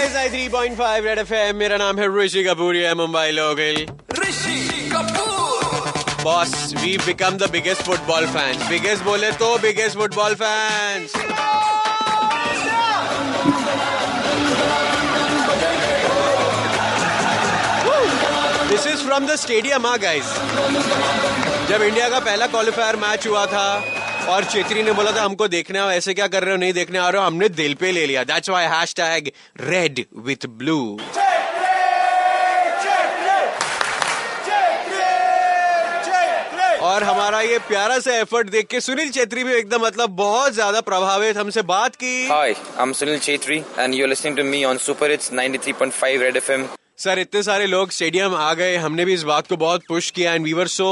93.5 red FM मेरा नाम है ऋषि कपूर है Mumbai local. Rishi Kapoor. Boss we become the biggest football fans biggest बोले तो biggest football fans this is from the stadium ah guys जब India का पहला क्वालिफायर मैच हुआ था और चेत्री ने बोला था हमको देखने आओ ऐसे क्या कर रहे हो? नहीं देखने आ रहे हो? हमने दिल पे ले लिया। That's why hashtag red with blue और हमारा ये प्यारा सा एफर्ट देख के सुनील छेत्री भी एकदम मतलब बहुत ज़्यादा प्रभावित हमसे बात की। Hi, I'm Sunil Chetri, and you're listening to me on Super Hits 93.5 Red FM. Sir इतने सारे लोग स्टेडियम आ गए हमने भी इस बात को बहुत पुश किया and we were so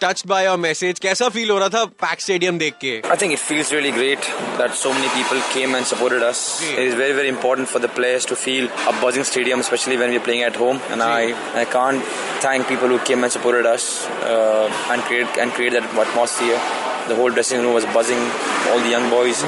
touch by your message कैसा फील हो रहा था पैक स्टेडियम देख के? I think it feels really great that so many people came and supported us it is very very important for the players to feel a buzzing stadium specially when we playing at home and I I can't thank people who came and supported us and create and create that atmosphere the whole dressing room was buzzing all the young boys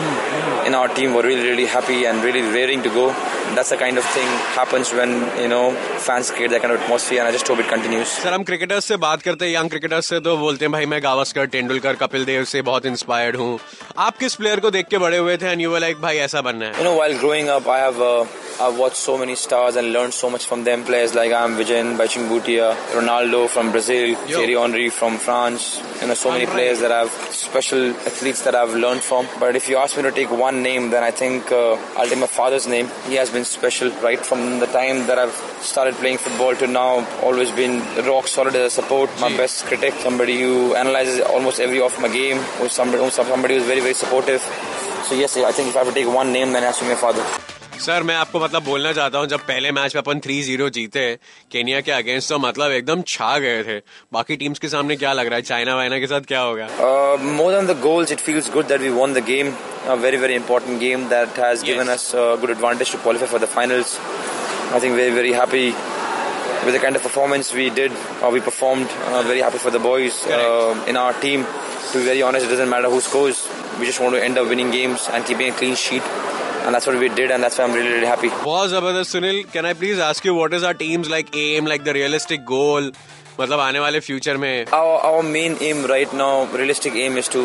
in our team were really really happy and really raring to go That's the kind of thing happens when you know fans create that kind of atmosphere, and I just hope it continues. Sir हम cricketers से बात करते हैं young cricketers से तो बोलते हैं भाई मैं गावस्कर तेंदुलकर कपिल देव से बहुत इंस्पायर्ड हूँ आप किस प्लेयर को देख के बड़े हुए थे एंड यू वर लाइक भाई ऐसा बनना है You know, while growing up, I have uh, I've watched so many stars and learned so much from them. Players like I'm Vijayan, Bhutia, Ronaldo from Brazil, Yo. Thierry Henry from France. You know, so many players that I've special athletes that I've learned from. But if you ask me to take one name, then I think uh, I'll take my father's name. He has been special right from the time that I've started playing football to now. Always been rock solid as a support. My Gee. best critic, somebody who analyzes almost every off my game, who's somebody, who's somebody who's very very supportive. So yes, I think if I have to take one name, then it has to be my father. Sir मैं आपको मतलब बोलना चाहता हूँ जब पहले match में अपन थ्री ज़ीरो जीते केनिया के अगेंस्ट तो मतलब एकदम छा गए थे। बाकी टीम्स के सामने क्या लग रहा है? चाइना वाइना के साथ क्या होगा? More than the goals it feels good that we won the game a very very important game that has given us good advantage to qualify for the finals I think very very happy with the kind of performance we did we performed very happy for the boys in our team to very honest it doesn't matter who scores we just want to end up winning games and keeping a clean sheet And that's what we did, and that's why I'm really, really happy. बहुत जबरदस्त Sunil can I please ask you what is our teams like um like the realistic goal मतलब आने वाले future में Our, our main aim right now, realistic aim, is to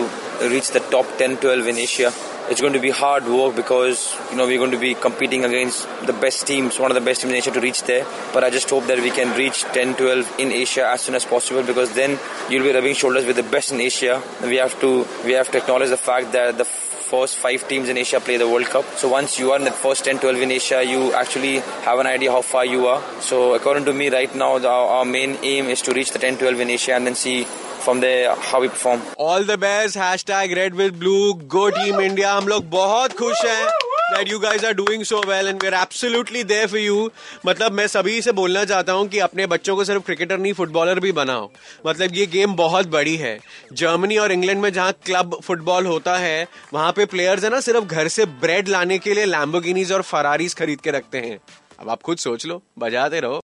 reach the top 10 12 in Asia. It's going to be hard work because you know we're going to be competing against the best teams, one of the best teams in Asia to reach there. But I just hope that we can reach 10 12 in Asia as soon as possible because then you'll be rubbing shoulders with the best in Asia. We have to we have to acknowledge the fact that the first five teams in Asia play the World Cup. So once you are in the first 10 12 in Asia, you actually have an idea how far you are. So according to me, right now, the, our, our main aim is to reach the 10 12 in Asia and then see from there how we perform. All the best hashtag red with blue go team India हम लोग बहुत खुश हैं That guys are doing so well and we are absolutely there for you मतलब मैं सभी से बोलना चाहता हूँ कि अपने बच्चों को सिर्फ़ क्रिकेटर नहीं फुटबॉलर भी बनाओ। मतलब ये गेम बहुत बड़ी है। जर्मनी और इंग्लैंड में जहाँ क्लब फुटबॉल होता है, वहाँ पे प्लेयर्स है ना, सिर्फ़ घर से ब्रेड लाने के लिए लैम्बोगिनीज और फरारीज खरीद के रखते हैं। अब आप खुद सोच लो, बजाते रहो।